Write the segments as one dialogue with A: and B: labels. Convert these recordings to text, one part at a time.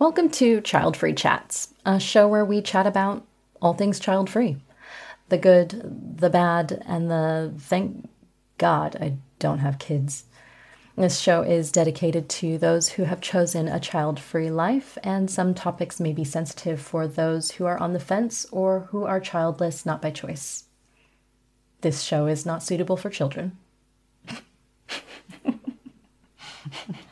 A: Welcome to Child Free Chats, a show where we chat about all things child free the good, the bad, and the thank God I don't have kids. This show is dedicated to those who have chosen a child free life, and some topics may be sensitive for those who are on the fence or who are childless not by choice. This show is not suitable for children.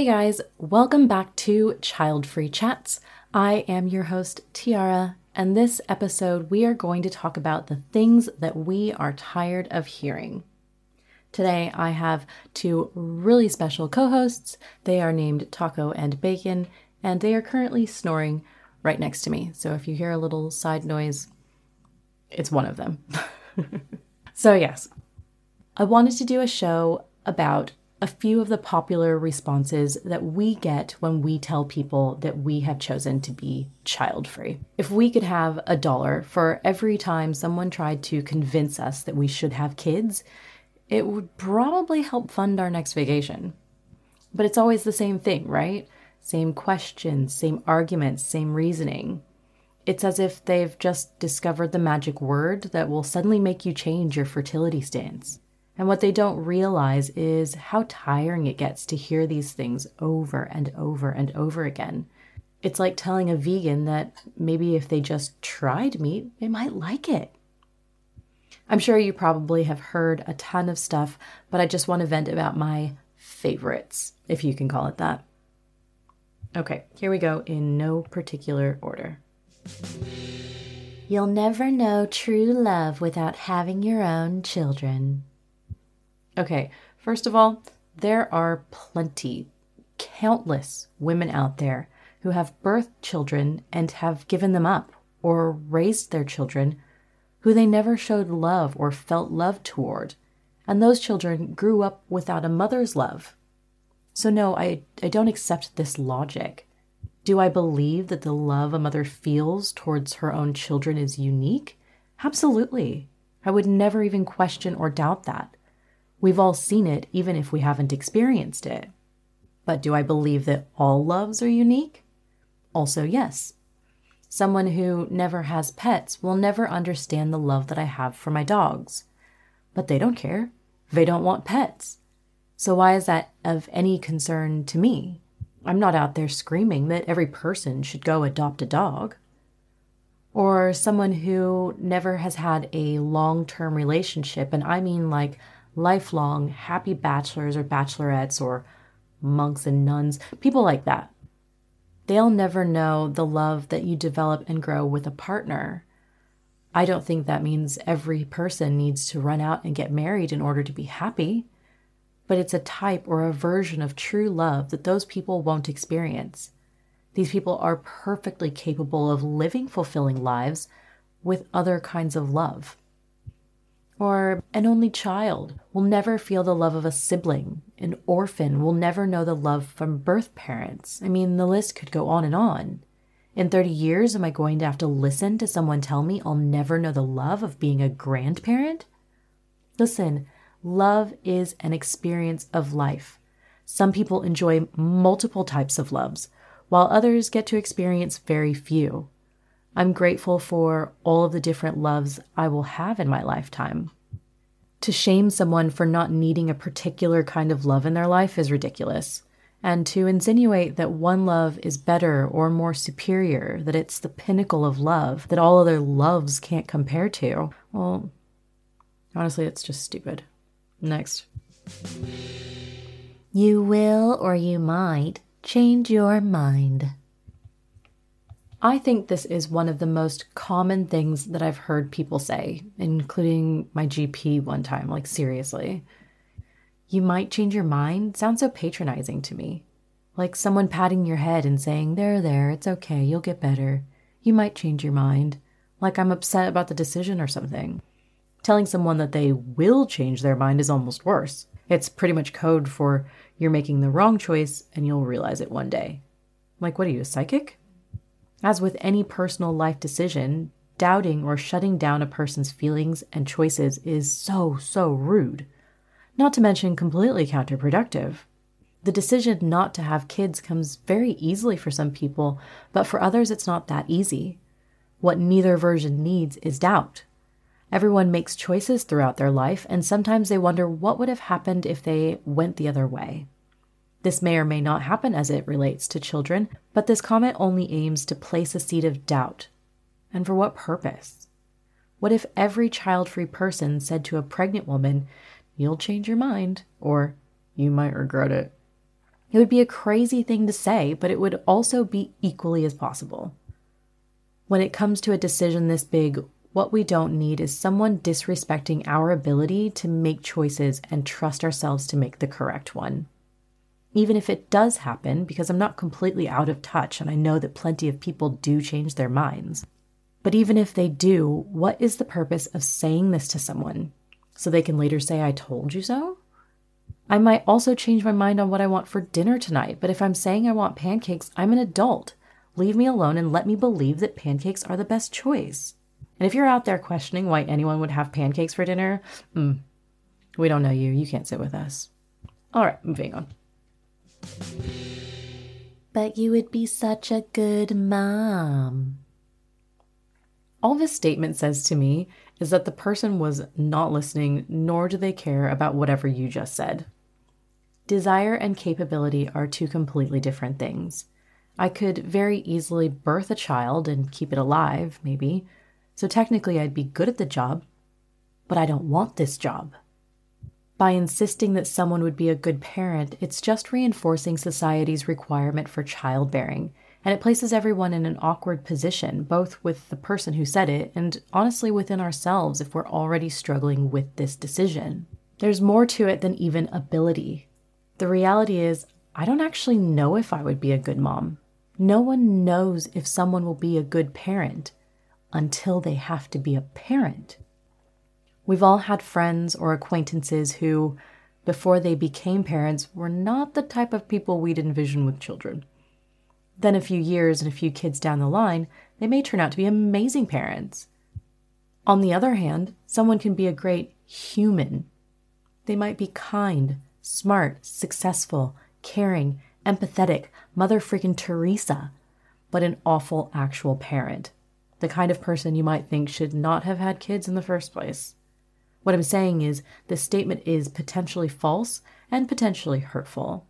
A: Hey guys, welcome back to Child Free Chats. I am your host, Tiara, and this episode we are going to talk about the things that we are tired of hearing. Today I have two really special co hosts. They are named Taco and Bacon, and they are currently snoring right next to me. So if you hear a little side noise, it's one of them. so, yes, I wanted to do a show about a few of the popular responses that we get when we tell people that we have chosen to be child free. If we could have a dollar for every time someone tried to convince us that we should have kids, it would probably help fund our next vacation. But it's always the same thing, right? Same questions, same arguments, same reasoning. It's as if they've just discovered the magic word that will suddenly make you change your fertility stance. And what they don't realize is how tiring it gets to hear these things over and over and over again. It's like telling a vegan that maybe if they just tried meat, they might like it. I'm sure you probably have heard a ton of stuff, but I just want to vent about my favorites, if you can call it that. Okay, here we go in no particular order. You'll never know true love without having your own children. Okay, first of all, there are plenty, countless women out there who have birthed children and have given them up or raised their children who they never showed love or felt love toward. And those children grew up without a mother's love. So, no, I, I don't accept this logic. Do I believe that the love a mother feels towards her own children is unique? Absolutely. I would never even question or doubt that. We've all seen it, even if we haven't experienced it. But do I believe that all loves are unique? Also, yes. Someone who never has pets will never understand the love that I have for my dogs. But they don't care. They don't want pets. So, why is that of any concern to me? I'm not out there screaming that every person should go adopt a dog. Or someone who never has had a long term relationship, and I mean like lifelong happy bachelors or bachelorettes or monks and nuns, people like that. They'll never know the love that you develop and grow with a partner. I don't think that means every person needs to run out and get married in order to be happy, but it's a type or a version of true love that those people won't experience. These people are perfectly capable of living fulfilling lives with other kinds of love or an only child will never feel the love of a sibling. An orphan will never know the love from birth parents. I mean, the list could go on and on. In 30 years, am I going to have to listen to someone tell me I'll never know the love of being a grandparent? Listen, love is an experience of life. Some people enjoy multiple types of loves, while others get to experience very few. I'm grateful for all of the different loves I will have in my lifetime. To shame someone for not needing a particular kind of love in their life is ridiculous. And to insinuate that one love is better or more superior, that it's the pinnacle of love, that all other loves can't compare to, well, honestly, it's just stupid. Next. You will or you might change your mind. I think this is one of the most common things that I've heard people say, including my GP one time. Like, seriously. You might change your mind sounds so patronizing to me. Like someone patting your head and saying, There, there, it's okay, you'll get better. You might change your mind. Like I'm upset about the decision or something. Telling someone that they will change their mind is almost worse. It's pretty much code for you're making the wrong choice and you'll realize it one day. Like, what are you, a psychic? As with any personal life decision, doubting or shutting down a person's feelings and choices is so, so rude. Not to mention completely counterproductive. The decision not to have kids comes very easily for some people, but for others, it's not that easy. What neither version needs is doubt. Everyone makes choices throughout their life, and sometimes they wonder what would have happened if they went the other way. This may or may not happen as it relates to children, but this comment only aims to place a seed of doubt. And for what purpose? What if every child free person said to a pregnant woman, You'll change your mind, or You might regret it? It would be a crazy thing to say, but it would also be equally as possible. When it comes to a decision this big, what we don't need is someone disrespecting our ability to make choices and trust ourselves to make the correct one. Even if it does happen, because I'm not completely out of touch and I know that plenty of people do change their minds. But even if they do, what is the purpose of saying this to someone? So they can later say, I told you so? I might also change my mind on what I want for dinner tonight, but if I'm saying I want pancakes, I'm an adult. Leave me alone and let me believe that pancakes are the best choice. And if you're out there questioning why anyone would have pancakes for dinner, mm, we don't know you. You can't sit with us. All right, moving on. But you would be such a good mom. All this statement says to me is that the person was not listening, nor do they care about whatever you just said. Desire and capability are two completely different things. I could very easily birth a child and keep it alive, maybe, so technically, I'd be good at the job, but I don't want this job. By insisting that someone would be a good parent, it's just reinforcing society's requirement for childbearing, and it places everyone in an awkward position, both with the person who said it and honestly within ourselves if we're already struggling with this decision. There's more to it than even ability. The reality is, I don't actually know if I would be a good mom. No one knows if someone will be a good parent until they have to be a parent. We've all had friends or acquaintances who, before they became parents, were not the type of people we'd envision with children. Then, a few years and a few kids down the line, they may turn out to be amazing parents. On the other hand, someone can be a great human. They might be kind, smart, successful, caring, empathetic, Mother freaking Teresa, but an awful actual parent the kind of person you might think should not have had kids in the first place. What I'm saying is, this statement is potentially false and potentially hurtful.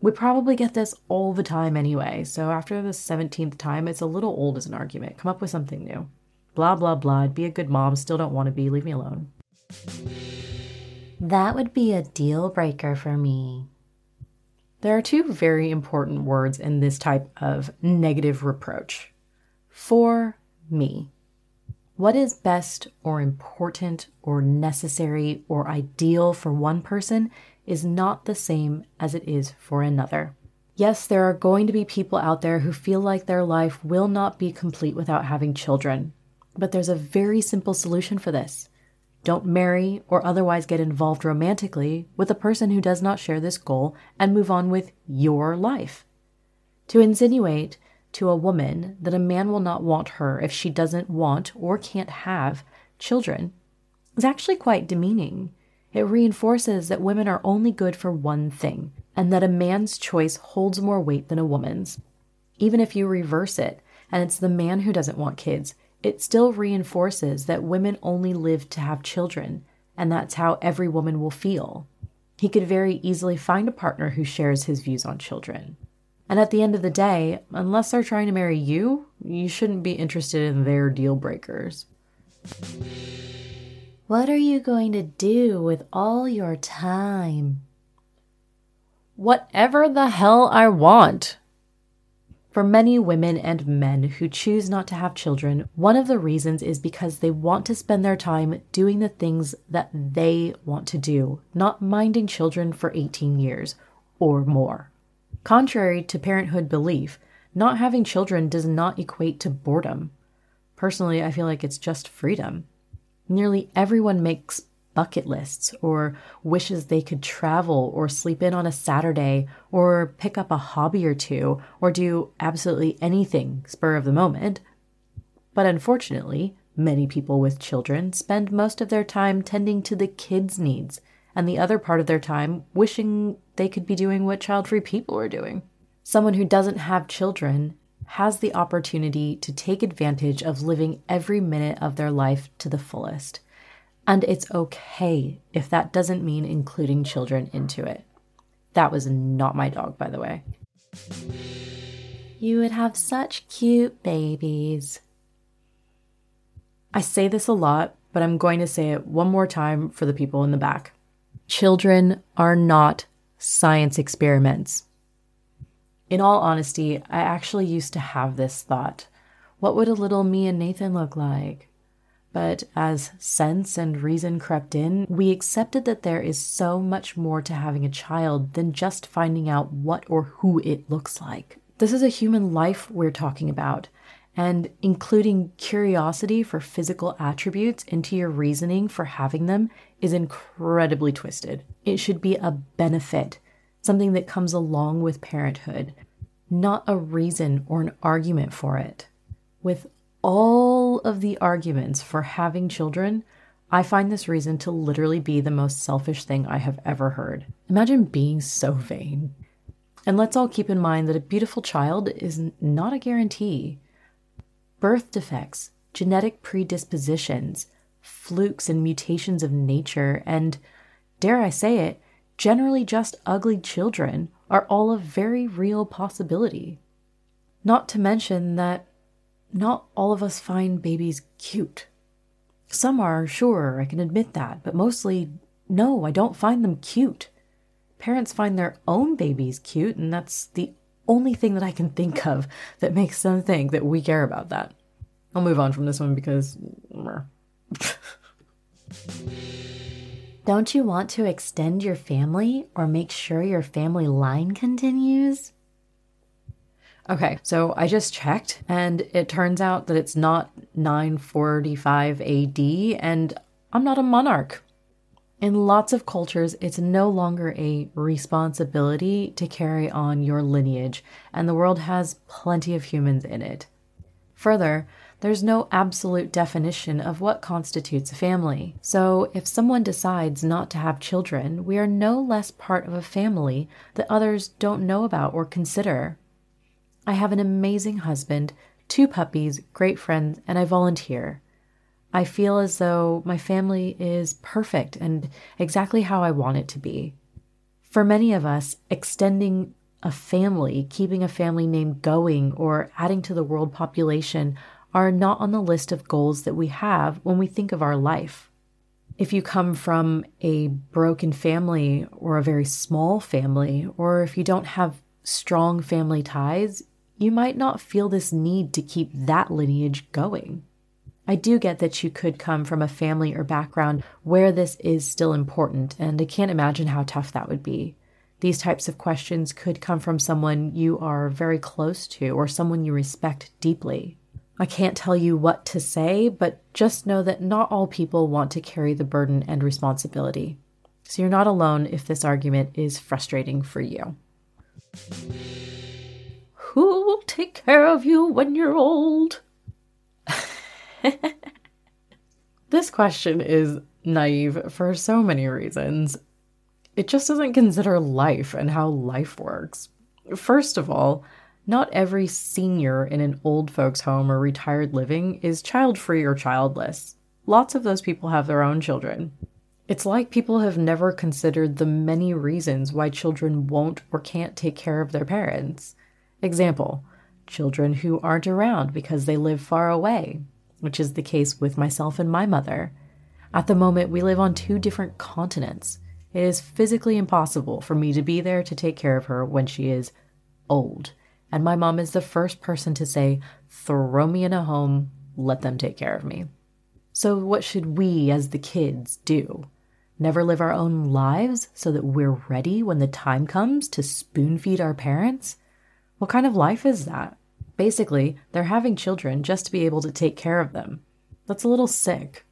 A: We probably get this all the time anyway, so after the 17th time, it's a little old as an argument. Come up with something new. Blah, blah, blah. I'd be a good mom, still don't want to be. Leave me alone. That would be a deal breaker for me. There are two very important words in this type of negative reproach for me. What is best or important or necessary or ideal for one person is not the same as it is for another. Yes, there are going to be people out there who feel like their life will not be complete without having children. But there's a very simple solution for this. Don't marry or otherwise get involved romantically with a person who does not share this goal and move on with your life. To insinuate to a woman that a man will not want her if she doesn't want or can't have children is actually quite demeaning. It reinforces that women are only good for one thing, and that a man's choice holds more weight than a woman's. Even if you reverse it, and it's the man who doesn't want kids, it still reinforces that women only live to have children, and that's how every woman will feel. He could very easily find a partner who shares his views on children. And at the end of the day, unless they're trying to marry you, you shouldn't be interested in their deal breakers. What are you going to do with all your time? Whatever the hell I want. For many women and men who choose not to have children, one of the reasons is because they want to spend their time doing the things that they want to do, not minding children for 18 years or more. Contrary to parenthood belief, not having children does not equate to boredom. Personally, I feel like it's just freedom. Nearly everyone makes bucket lists or wishes they could travel or sleep in on a Saturday or pick up a hobby or two or do absolutely anything spur of the moment. But unfortunately, many people with children spend most of their time tending to the kids' needs and the other part of their time wishing they could be doing what child free people are doing. Someone who doesn't have children has the opportunity to take advantage of living every minute of their life to the fullest. And it's okay if that doesn't mean including children into it. That was not my dog, by the way. You would have such cute babies. I say this a lot, but I'm going to say it one more time for the people in the back. Children are not science experiments. In all honesty, I actually used to have this thought what would a little me and Nathan look like? But as sense and reason crept in, we accepted that there is so much more to having a child than just finding out what or who it looks like. This is a human life we're talking about, and including curiosity for physical attributes into your reasoning for having them is incredibly twisted. It should be a benefit, something that comes along with parenthood, not a reason or an argument for it. With all of the arguments for having children, I find this reason to literally be the most selfish thing I have ever heard. Imagine being so vain. And let's all keep in mind that a beautiful child is not a guarantee. Birth defects, genetic predispositions, flukes and mutations of nature, and, dare I say it, generally just ugly children are all a very real possibility. Not to mention that not all of us find babies cute. Some are, sure, I can admit that, but mostly, no, I don't find them cute. Parents find their own babies cute, and that's the only thing that I can think of that makes them think that we care about that. I'll move on from this one because. Don't you want to extend your family or make sure your family line continues? Okay, so I just checked and it turns out that it's not 945 AD and I'm not a monarch. In lots of cultures, it's no longer a responsibility to carry on your lineage, and the world has plenty of humans in it. Further, there's no absolute definition of what constitutes a family. So, if someone decides not to have children, we are no less part of a family that others don't know about or consider. I have an amazing husband, two puppies, great friends, and I volunteer. I feel as though my family is perfect and exactly how I want it to be. For many of us, extending a family, keeping a family name going, or adding to the world population are not on the list of goals that we have when we think of our life. If you come from a broken family or a very small family, or if you don't have strong family ties, you might not feel this need to keep that lineage going. I do get that you could come from a family or background where this is still important, and I can't imagine how tough that would be. These types of questions could come from someone you are very close to or someone you respect deeply. I can't tell you what to say, but just know that not all people want to carry the burden and responsibility. So you're not alone if this argument is frustrating for you. Who will take care of you when you're old? this question is naive for so many reasons. It just doesn't consider life and how life works. First of all, not every senior in an old folks' home or retired living is child free or childless. Lots of those people have their own children. It's like people have never considered the many reasons why children won't or can't take care of their parents. Example children who aren't around because they live far away, which is the case with myself and my mother. At the moment, we live on two different continents. It is physically impossible for me to be there to take care of her when she is old. And my mom is the first person to say, throw me in a home, let them take care of me. So, what should we as the kids do? Never live our own lives so that we're ready when the time comes to spoon feed our parents? What kind of life is that? Basically, they're having children just to be able to take care of them. That's a little sick.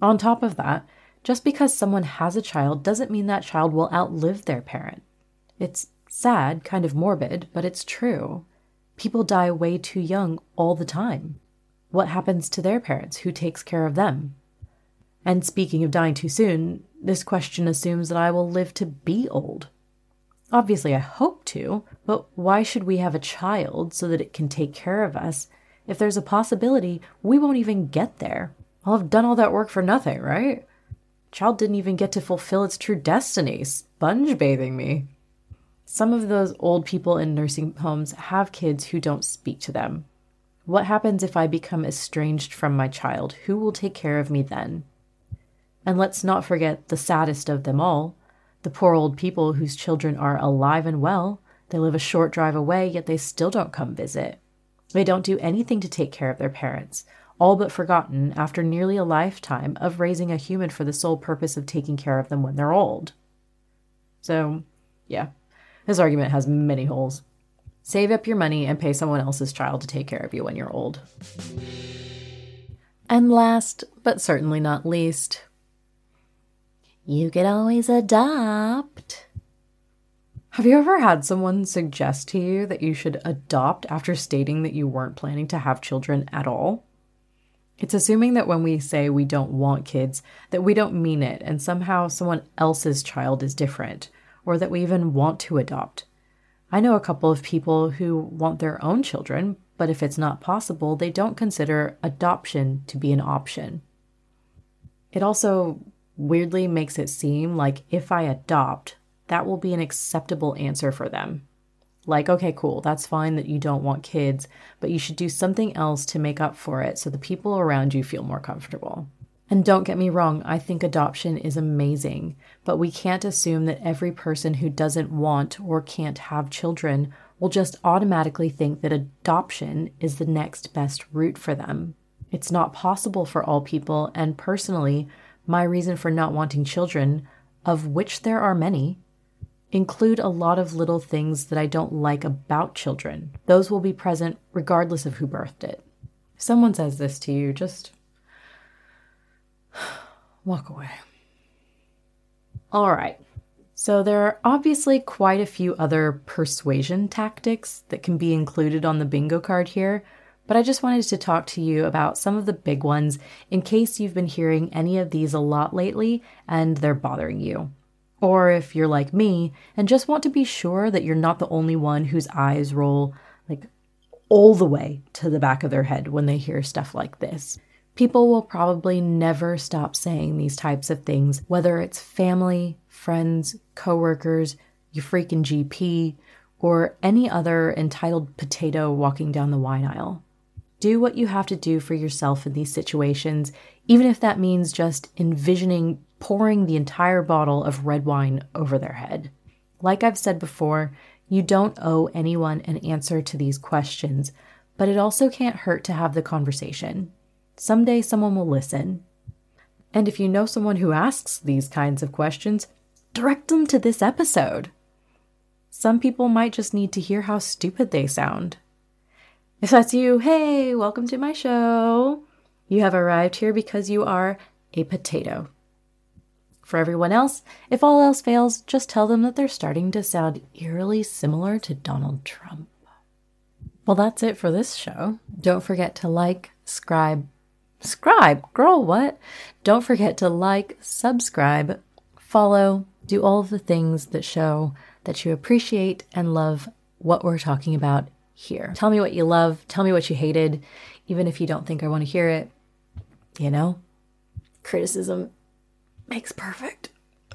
A: On top of that, just because someone has a child doesn't mean that child will outlive their parent. It's sad, kind of morbid, but it's true. People die way too young all the time. What happens to their parents? Who takes care of them? And speaking of dying too soon, this question assumes that I will live to be old. Obviously, I hope to, but why should we have a child so that it can take care of us if there's a possibility we won't even get there? I'll have done all that work for nothing, right? Child didn't even get to fulfill its true destiny, sponge bathing me. Some of those old people in nursing homes have kids who don't speak to them. What happens if I become estranged from my child? Who will take care of me then? And let's not forget the saddest of them all the poor old people whose children are alive and well. They live a short drive away, yet they still don't come visit. They don't do anything to take care of their parents, all but forgotten after nearly a lifetime of raising a human for the sole purpose of taking care of them when they're old. So, yeah, this argument has many holes. Save up your money and pay someone else's child to take care of you when you're old. And last, but certainly not least, you could always adopt. Have you ever had someone suggest to you that you should adopt after stating that you weren't planning to have children at all? It's assuming that when we say we don't want kids, that we don't mean it and somehow someone else's child is different, or that we even want to adopt. I know a couple of people who want their own children, but if it's not possible, they don't consider adoption to be an option. It also weirdly makes it seem like if I adopt, that will be an acceptable answer for them. Like, okay, cool, that's fine that you don't want kids, but you should do something else to make up for it so the people around you feel more comfortable. And don't get me wrong, I think adoption is amazing, but we can't assume that every person who doesn't want or can't have children will just automatically think that adoption is the next best route for them. It's not possible for all people, and personally, my reason for not wanting children, of which there are many, include a lot of little things that I don't like about children. Those will be present regardless of who birthed it. If someone says this to you, just walk away. All right. So, there are obviously quite a few other persuasion tactics that can be included on the bingo card here, but I just wanted to talk to you about some of the big ones in case you've been hearing any of these a lot lately and they're bothering you. Or if you're like me and just want to be sure that you're not the only one whose eyes roll like all the way to the back of their head when they hear stuff like this. People will probably never stop saying these types of things, whether it's family, friends, coworkers, your freaking GP, or any other entitled potato walking down the wine aisle. Do what you have to do for yourself in these situations, even if that means just envisioning pouring the entire bottle of red wine over their head. Like I've said before, you don't owe anyone an answer to these questions, but it also can't hurt to have the conversation. Someday someone will listen. And if you know someone who asks these kinds of questions, direct them to this episode. Some people might just need to hear how stupid they sound. If that's you, hey, welcome to my show. You have arrived here because you are a potato. For everyone else, if all else fails, just tell them that they're starting to sound eerily similar to Donald Trump. Well, that's it for this show. Don't forget to like, subscribe, scribe, girl, what? Don't forget to like, subscribe, follow, do all the things that show that you appreciate and love what we're talking about here. Tell me what you love, tell me what you hated, even if you don't think I want to hear it. You know, criticism makes perfect.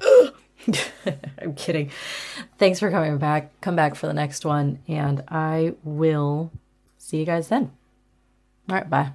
A: I'm kidding. Thanks for coming back. Come back for the next one, and I will see you guys then. All right, bye.